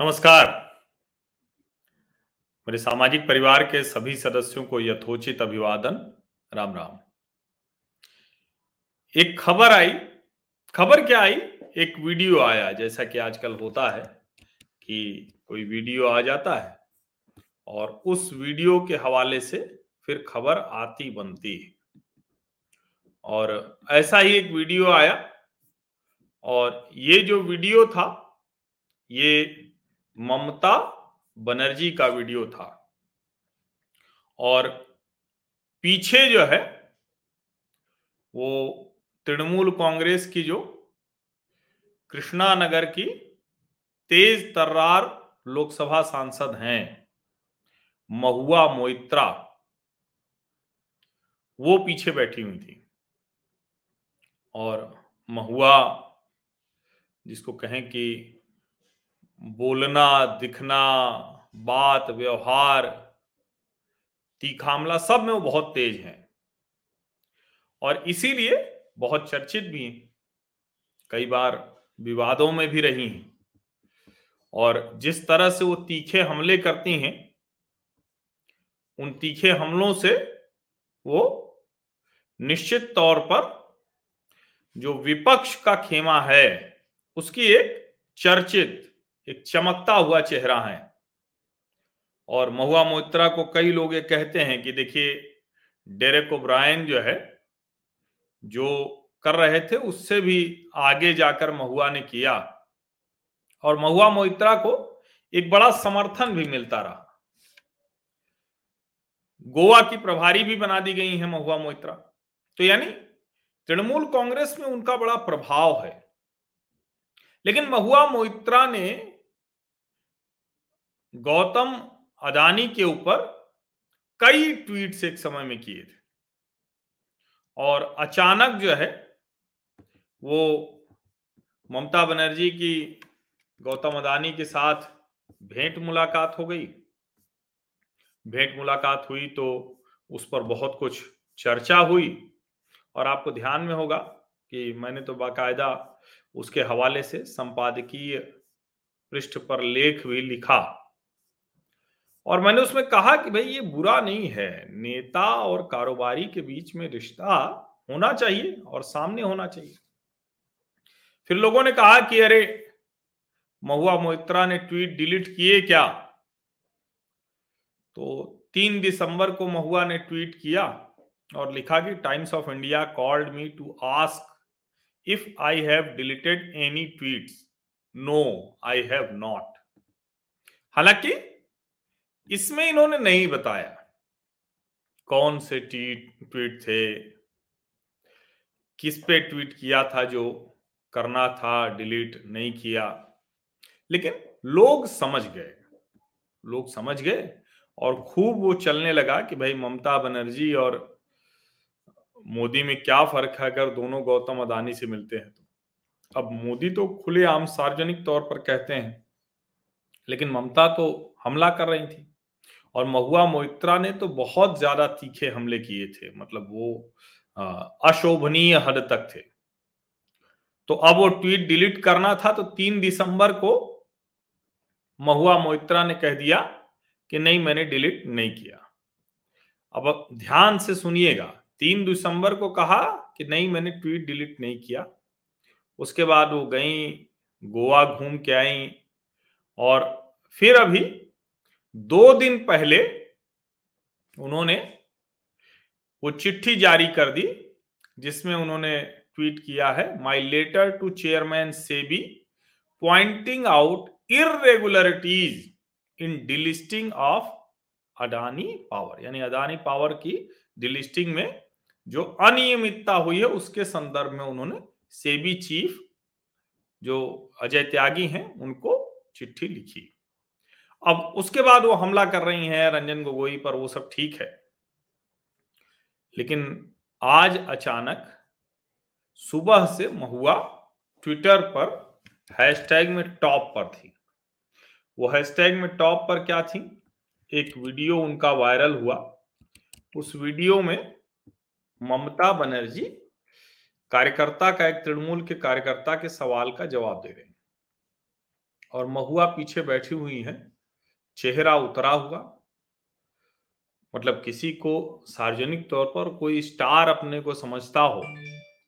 नमस्कार। मेरे सामाजिक परिवार के सभी सदस्यों को यथोचित अभिवादन। राम राम। एक खबर आई, खबर क्या आई? एक वीडियो आया, जैसा कि आजकल होता है कि कोई वीडियो आ जाता है और उस वीडियो के हवाले से फिर खबर आती बनती है। और ऐसा ही एक वीडियो आया और ये जो वीडियो था, ये ममता बनर्जी का वीडियो था। और पीछे जो है, वो तृणमूल कांग्रेस की जो कृष्णा नगर की तेज तर्रार लोकसभा सांसद हैं, महुआ मोइत्रा, वो पीछे बैठी हुई थी। और महुआ, जिसको कहें कि बोलना, दिखना, बात, व्यवहार तीखामला सब में वो बहुत तेज हैं। और इसीलिए बहुत चर्चित भी हैं। कई बार विवादों में भी रही हैं। और जिस तरह से वो तीखे हमले करती हैं, उन तीखे हमलों से वो निश्चित तौर पर जो विपक्ष का खेमा है, उसकी एक चर्चित एक चमकता हुआ चेहरा है। और महुआ मोत्रा को कई लोग ये कहते हैं कि देखिए, डेरेक ओब्रायन जो है, जो कर रहे थे, उससे भी आगे जाकर महुआ ने किया। और महुआ मोइत्रा को एक बड़ा समर्थन भी मिलता रहा। गोवा की प्रभारी भी बना दी गई है महुआ मोइत्रा। तो यानी तृणमूल कांग्रेस में उनका बड़ा प्रभाव है। लेकिन महुआ मोइत्रा ने गौतम अदानी के ऊपर कई ट्वीट एक समय में किए थे। और अचानक जो है, वो ममता बनर्जी की गौतम अदानी के साथ भेंट मुलाकात हो गई। भेंट मुलाकात हुई तो उस पर बहुत कुछ चर्चा हुई। और आपको ध्यान में होगा कि मैंने तो बाकायदा उसके हवाले से संपादकीय पृष्ठ पर लेख भी लिखा। और मैंने उसमें कहा कि भाई ये बुरा नहीं है। नेता और कारोबारी के बीच में रिश्ता होना चाहिए और सामने होना चाहिए। फिर लोगों ने कहा कि अरे, महुआ मोहित्रा ने ट्वीट डिलीट किए क्या? तो तीन दिसंबर को महुआ ने ट्वीट किया और लिखा कि Times of India called me to ask if I have deleted any tweets. No, I have not. हालाँकि इसमें इन्होंने नहीं बताया कौन से ट्वीट ट्वीट थे, किस पे ट्वीट किया था जो करना था, डिलीट नहीं किया। लेकिन लोग समझ गए, लोग समझ गए और खूब वो चलने लगा कि भाई ममता बनर्जी और मोदी में क्या फ़र्क है अगर दोनों गौतम अदानी से मिलते हैं तो। अब मोदी तो खुलेआम सार्वजनिक तौर पर कहते हैं, लेकिन ममता तो हमला कर रही थी। और महुआ मोइत्रा ने तो बहुत ज़्यादा तीखे हमले किए थे मतलब वो अशोभनीय हद तक थे। तो अब वो ट्वीट डिलीट करना था तो तीन दिसंबर को महुआ मोइत्रा ने कह दिया कि नहीं, मैंने डिलीट नहीं किया। अब ध्यान से सुनिएगा, तीन दिसंबर को कहा कि नहीं, मैंने ट्वीट डिलीट नहीं किया। उसके बाद वो गई, गोवा घूम के आई और फिर अभी दो दिन पहले उन्होंने वो चिट्ठी जारी कर दी, जिसमें उन्होंने ट्वीट किया है my letter to chairman SEBI pointing out irregularities in delisting of Adani power यानी अडानी पावर की डिलिस्टिंग में जो अनियमितता हुई है, उसके संदर्भ में उन्होंने सेबी चीफ जो अजय त्यागी हैं, उनको चिट्ठी लिखी। अब उसके बाद वो हमला कर रही हैं रंजन गोगोई पर, वो सब ठीक है। लेकिन आज अचानक सुबह से महुआ ट्विटर पर हैशटैग में टॉप पर थी। वो हैशटैग में टॉप पर क्या थी? एक वीडियो उनका वायरल हुआ। उस वीडियो में ममता बनर्जी कार्यकर्ता का, एक तृणमूल के कार्यकर्ता के सवाल का जवाब दे रहे हैं। और महुआ पीछे बैठी हुई है। चेहरा उतरा हुआ। मतलब किसी को सार्वजनिक तौर पर कोई स्टार अपने को समझता हो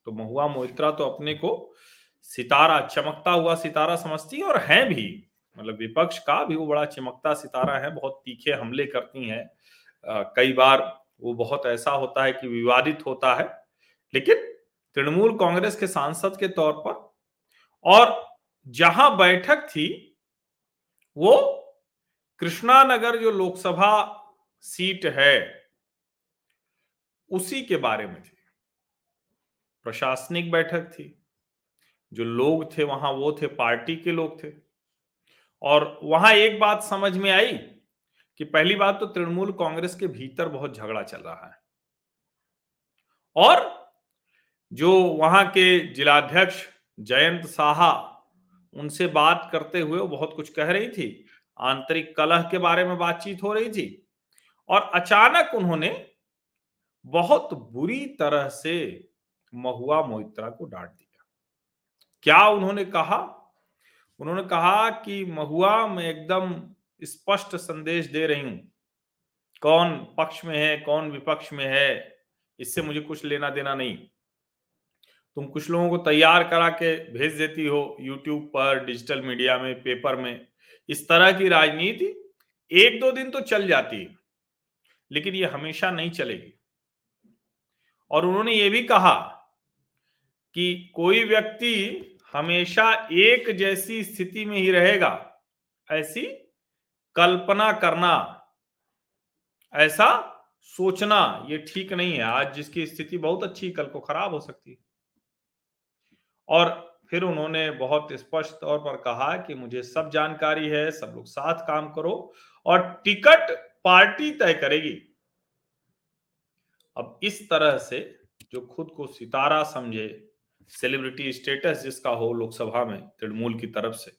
तो महुआ मोहित्रा तो अपने को सितारा, चमकता हुआ सितारा समझती है और है भी। मतलब विपक्ष का भी वो बड़ा चमकता सितारा है, बहुत तीखे हमले करती हैं। कई बार वो बहुत ऐसा होता है कि विवादित होता है। लेकिन तृणमूल कांग्रेस के सांसद के तौर पर और जहाँ बैठक थी, वो कृष्णानगर जो लोकसभा सीट है, उसी के बारे में थी। प्रशासनिक बैठक थी। जो लोग थे वहाँ, वो थे पार्टी के लोग थे। और वहाँ एक बात समझ में आई कि पहली बात तो तृणमूल कांग्रेस के भीतर बहुत झगड़ा चल रहा है। और जो वहाँ के जिलाध्यक्ष जयंत साहा, उनसे बात करते हुए वो बहुत कुछ कह रही थी आंतरिक कलह के बारे में बातचीत हो रही थी और अचानक उन्होंने बहुत बुरी तरह से महुआ मोहित्रा को डांट दिया। क्या उन्होंने कहा? उन्होंने कहा कि महुआ मैं एकदम स्पष्ट संदेश दे रही हूँ। कौन पक्ष में है, कौन विपक्ष में है, इससे मुझे कुछ लेना देना नहीं। तुम कुछ लोगों को तैयार करा के भेज देती हो यूट्यूब पर डिजिटल मीडिया में पेपर में। इस तरह की राजनीति एक दो दिन तो चल जाती है, लेकिन ये हमेशा नहीं चलेगी। और उन्होंने ये भी कहा कि कोई व्यक्ति हमेशा एक जैसी स्थिति में ही रहेगा, ऐसी कल्पना करना, ऐसा सोचना, ये ठीक नहीं है। आज जिसकी स्थिति बहुत अच्छी कल को खराब हो सकती है। और फिर उन्होंने बहुत स्पष्ट तौर पर कहा कि मुझे सब जानकारी है, सब लोग साथ काम करो और टिकट पार्टी तय करेगी। अब इस तरह से जो खुद को सितारा समझे, सेलिब्रिटी स्टेटस जिसका हो लोकसभा में तृणमूल की तरफ़ से,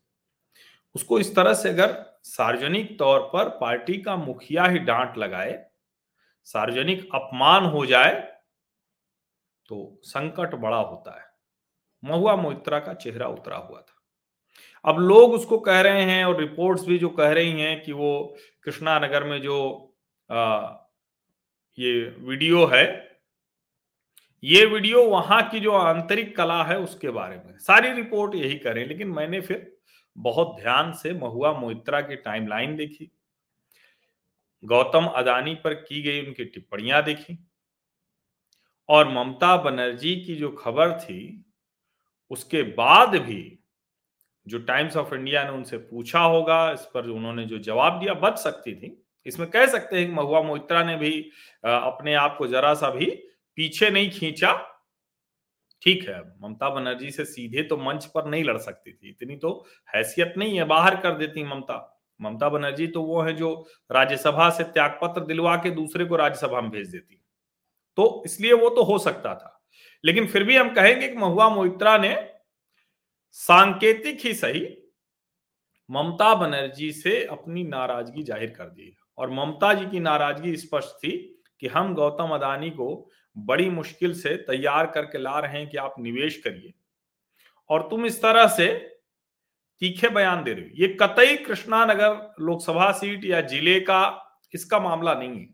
उसको इस तरह से अगर सार्वजनिक तौर पर पार्टी का मुखिया ही डांट लगाए, सार्वजनिक अपमान हो जाए तो संकट बड़ा होता है। महुआ मोहित्रा का चेहरा उतरा हुआ था। अब लोग उसको कह रहे हैं और रिपोर्ट्स भी जो कह रही हैं कि वो कृष्णा नगर में जो आ, ये वीडियो है ये वीडियो वहाँ की जो आंतरिक कला है उसके बारे में सारी रिपोर्ट यही करें लेकिन मैंने फिर बहुत ध्यान से महुआ मोहित्रा की टाइमलाइन देखी गौतम अदानी पर की गई उनकी टिप्पणियाँ देखी और ममता बनर्जी की जो खबर थी उसके बाद भी जो टाइम्स ऑफ़ इंडिया ने उनसे पूछा होगा, इस पर उन्होंने जो जवाब दिया, बच सकती थी। इसमें कह सकते हैं कि महुआ मोहित्रा ने भी अपने आप को जरा सा भी पीछे नहीं खींचा। ठीक है, ममता बनर्जी से सीधे तो मंच पर नहीं लड़ सकती थी। इतनी तो हैसियत नहीं है, बाहर कर देती ममता। ममता बनर्जी तो वो है जो राज्यसभा से त्यागपत्र दिलवा के दूसरे को राज्यसभा में भेज देती। तो इसलिए वो तो हो सकता था। लेकिन फिर भी हम कहेंगे कि महुआ मोहित्रा ने सांकेतिक ही सही ममता बनर्जी से अपनी नाराज़गी ज़ाहिर कर दी। और ममता जी की नाराज़गी स्पष्ट थी कि हम गौतम अदानी को बड़ी मुश्किल से तैयार करके ला रहे हैं कि आप निवेश करिए। और तुम इस तरह से तीखे बयान दे रहे हो। ये कतई कृष्णानगर लोकसभा सीट या ज़िले का इसका मामला नहीं है।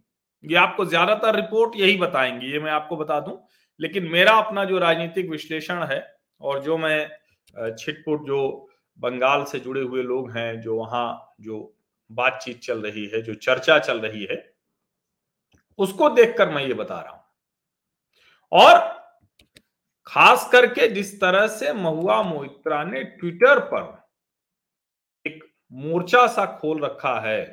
ये आपको ज़्यादातर रिपोर्ट यही बताएँगी। ये मैं आपको बता दूँ लेकिन मेरा अपना जो राजनीतिक विश्लेषण है और जो मैं छिटपुट जो बंगाल से जुड़े हुए लोग हैं, जो वहाँ जो बातचीत चल रही है, जो चर्चा चल रही है, उसको देखकर मैं ये बता रहा हूँ। और खास करके जिस तरह से महुआ मोहित्रा ने ट्विटर पर एक मोर्चा सा खोल रखा है,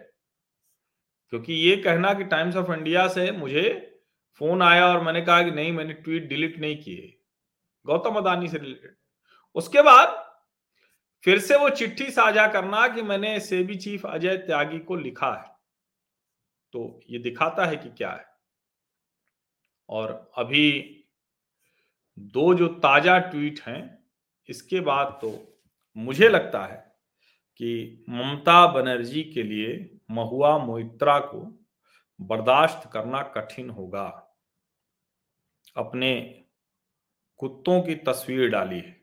क्योंकि ये कहना कि टाइम्स ऑफ़ इंडिया से मुझे फ़ोन आया और मैंने कहा कि नहीं, मैंने ट्वीट डिलीट नहीं किए। गौतम अदानी से रिलेटेड उसके बाद फिर से वो चिट्ठी साझा करना कि मैंने सेबी चीफ अजय त्यागी को लिखा है। तो ये दिखाता है कि क्या है। और अभी दो जो ताज़ा ट्वीट हैं, इसके बाद तो मुझे लगता है कि ममता बनर्जी के लिए महुआ मोइत्रा को बर्दाश्त करना कठिन होगा। अपने कुत्तों की तस्वीर डाली है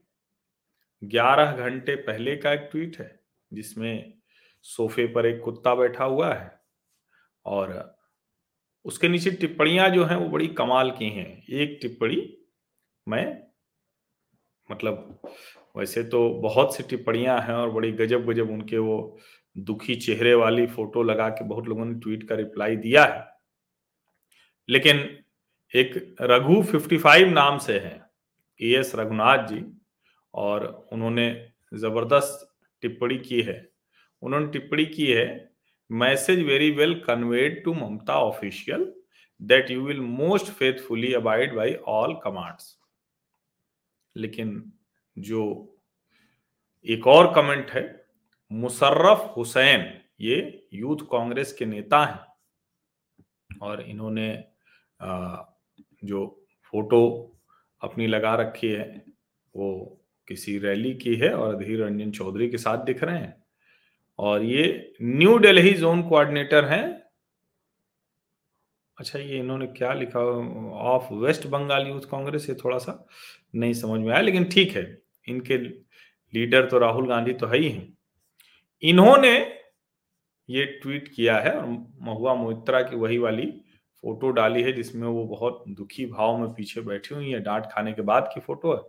ग्यारह घंटे पहले का एक ट्वीट है, जिसमें सोफे पर एक कुत्ता बैठा हुआ है और उसके नीचे टिप्पणियाँ जो हैं, वो बड़ी कमाल की हैं। एक टिप्पणी मैं मतलब वैसे तो बहुत सी टिप्पणियाँ हैं और बड़ी गजब गजब उनके वो दुखी चेहरे वाली फ़ोटो लगा के बहुत लोगों ने ट्वीट का रिप्लाई दिया है। लेकिन एक रघु 55 नाम से है, ए एस रघुनाथ जी, और उन्होंने ज़बरदस्त टिप्पणी की है। उन्होंने टिप्पणी की है, message very well conveyed to Mamata official that you will most faithfully abide by all commands. लेकिन जो एक और कमेंट है मुशर्रफ हुसैन, ये यूथ कांग्रेस के नेता हैं। और इन्होंने जो फ़ोटो अपनी लगा रखी है, वो किसी रैली की है और अधीर रंजन चौधरी के साथ दिख रहे हैं। और ये न्यू दिल्ली जोन कोऑर्डिनेटर हैं। अच्छा ये इन्होंने क्या लिखा? Of West Bengal youth Congress, ये थोड़ा सा नहीं समझ में आया, लेकिन ठीक है, इनके लीडर तो राहुल गांधी तो है ही हैं। इन्होंने ये ट्वीट किया है और महुआ मोहित्रा की वही वाली फ़ोटो डाली है जिसमें वो बहुत दुखी भाव में पीछे बैठी हुई है। डांट खाने के बाद की फ़ोटो है।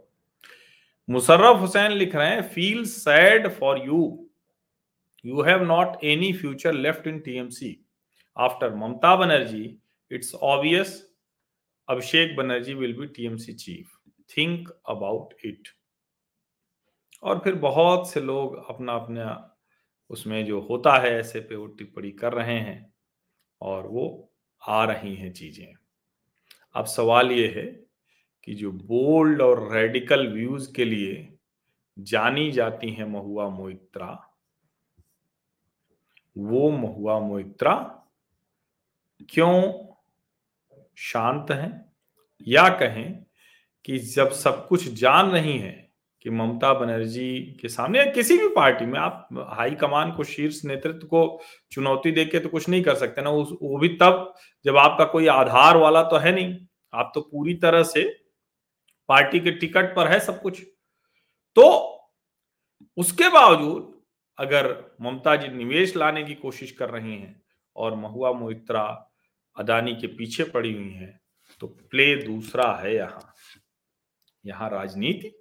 मुशर्रफ हुसैन लिख रहे हैं feel sad for you you have not any future left in TMC after Mamata Banerjee it's obvious Abhishek Banerjee will be TMC chief think about it और फिर बहुत से लोग अपना अपना उसमें जो होता है, ऐसे पे वो टिप्पणी कर रहे हैं और वो आ रही हैं चीज़ें। अब सवाल ये है कि जो बोल्ड और रेडिकल व्यूज़ के लिए जानी जाती हैं महुआ मोइत्रा, वो महुआ मोइत्रा क्यों शांत हैं या कहें कि जब सब कुछ जान रही हैं कि ममता बनर्जी के सामने या किसी भी पार्टी में आप हाई कमान को शीर्ष नेतृत्व को चुनौती देके तो कुछ नहीं कर सकते ना, उस, वो भी तब जब आपका कोई आधार वाला तो है नहीं। आप तो पूरी तरह से पार्टी के टिकट पर है सब कुछ। तो उसके बावजूद अगर ममता जी निवेश लाने की कोशिश कर रही हैं और महुआ मोहित्रा अदानी के पीछे पड़ी हुई हैं तो प्ले दूसरा है यहाँ। यहाँ राजनीति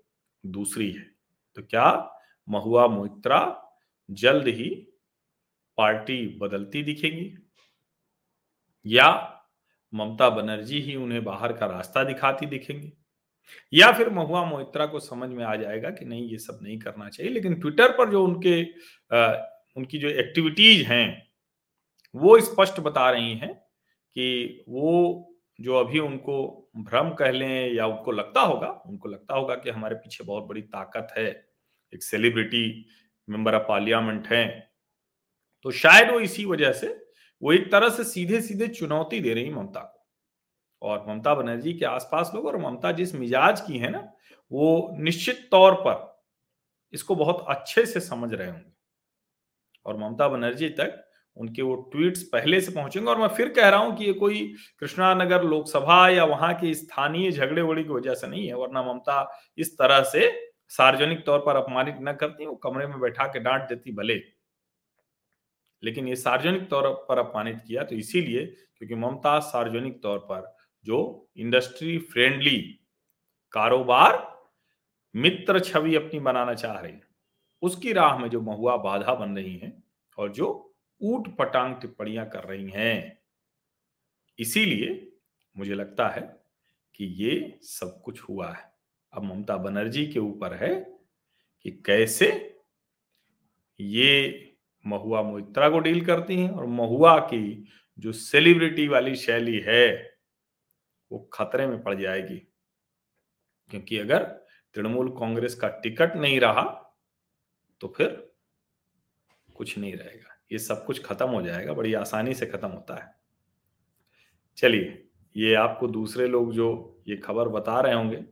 दूसरी है। तो क्या? महुआ मोहित्रा जल्द ही पार्टी बदलती दिखेगी। या ममता बनर्जी ही उन्हें बाहर का रास्ता दिखाती दिखेंगी। या फिर महुआ मोहित्रा को समझ में आ जाएगा कि नहीं ये सब नहीं करना चाहिए लेकिन ट्विटर पर जो उनके आ, उनकी जो एक्टिविटीज़ हैं वो स्पष्ट बता रही हैं कि वो जो अभी उनको भ्रम कह लें या उनको लगता होगा, उनको लगता होगा कि हमारे पीछे बहुत बड़ी ताकत है, एक सेलिब्रिटी मेंबर ऑफ़ पार्लियामेंट है। तो शायद वो इसी वजह से, वो एक तरह से सीधे सीधे चुनौती दे रही ममता को। और ममता बनर्जी के आसपास लोग और ममता जिस मिजाज की है ना, वो निश्चित तौर पर इसको बहुत अच्छे से समझ रहे होंगे। और ममता बनर्जी तक उनके वो ट्वीट्स पहले से पहुँचेंगे और मैं फिर कह रहा हूँ कि ये कोई कृष्णानगर लोकसभा या वहाँ के स्थानीय झगड़े वगड़े की वजह से नहीं है, वरना ममता इस तरह से सार्वजनिक तौर पर अपमानित न करती, वो कमरे में बैठा के डांट देती भले। लेकिन ये सार्वजनिक तौर पर अपमानित किया तो इसीलिए क्योंकि ममता सार्वजनिक तौर पर जो इंडस्ट्री फ्रेंडली कारोबार, मित्र छवि अपनी बनाना चाह रही है, उसकी राह में जो महुआ बाधा बन रही है और जो ऊट पटांग टिप्पणियाँ कर रही हैं। इसीलिए मुझे लगता है कि ये सब कुछ हुआ है। अब ममता बनर्जी के ऊपर है कि कैसे ये महुआ मोहित्रा को डील करती हैं और महुआ की जो सेलिब्रिटी वाली शैली है, वो खतरे में पड़ जाएगी। क्योंकि अगर तृणमूल कांग्रेस का टिकट नहीं रहा तो फिर कुछ नहीं रहेगा। ये सब कुछ खत्म हो जाएगा, बड़ी आसानी से खत्म होता है। चलिए, ये आपको दूसरे लोग जो ये खबर बता रहे होंगे,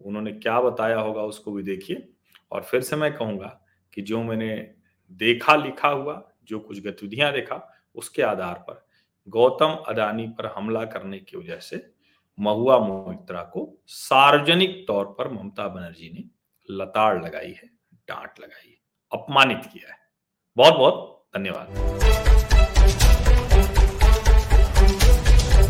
उन्होंने क्या बताया होगा उसको भी देखिए। और फिर से मैं कहूँगा कि जो मैंने देखा, लिखा हुआ, जो कुछ गतिविधियाँ देखा, उसके आधार पर गौतम अदानी पर हमला करने की वजह से महुआ मोहित्रा को सार्वजनिक तौर पर ममता बनर्जी ने लताड़ लगाई है, डांट लगाई है, अपमानित किया है। बहुत बहुत धन्यवाद।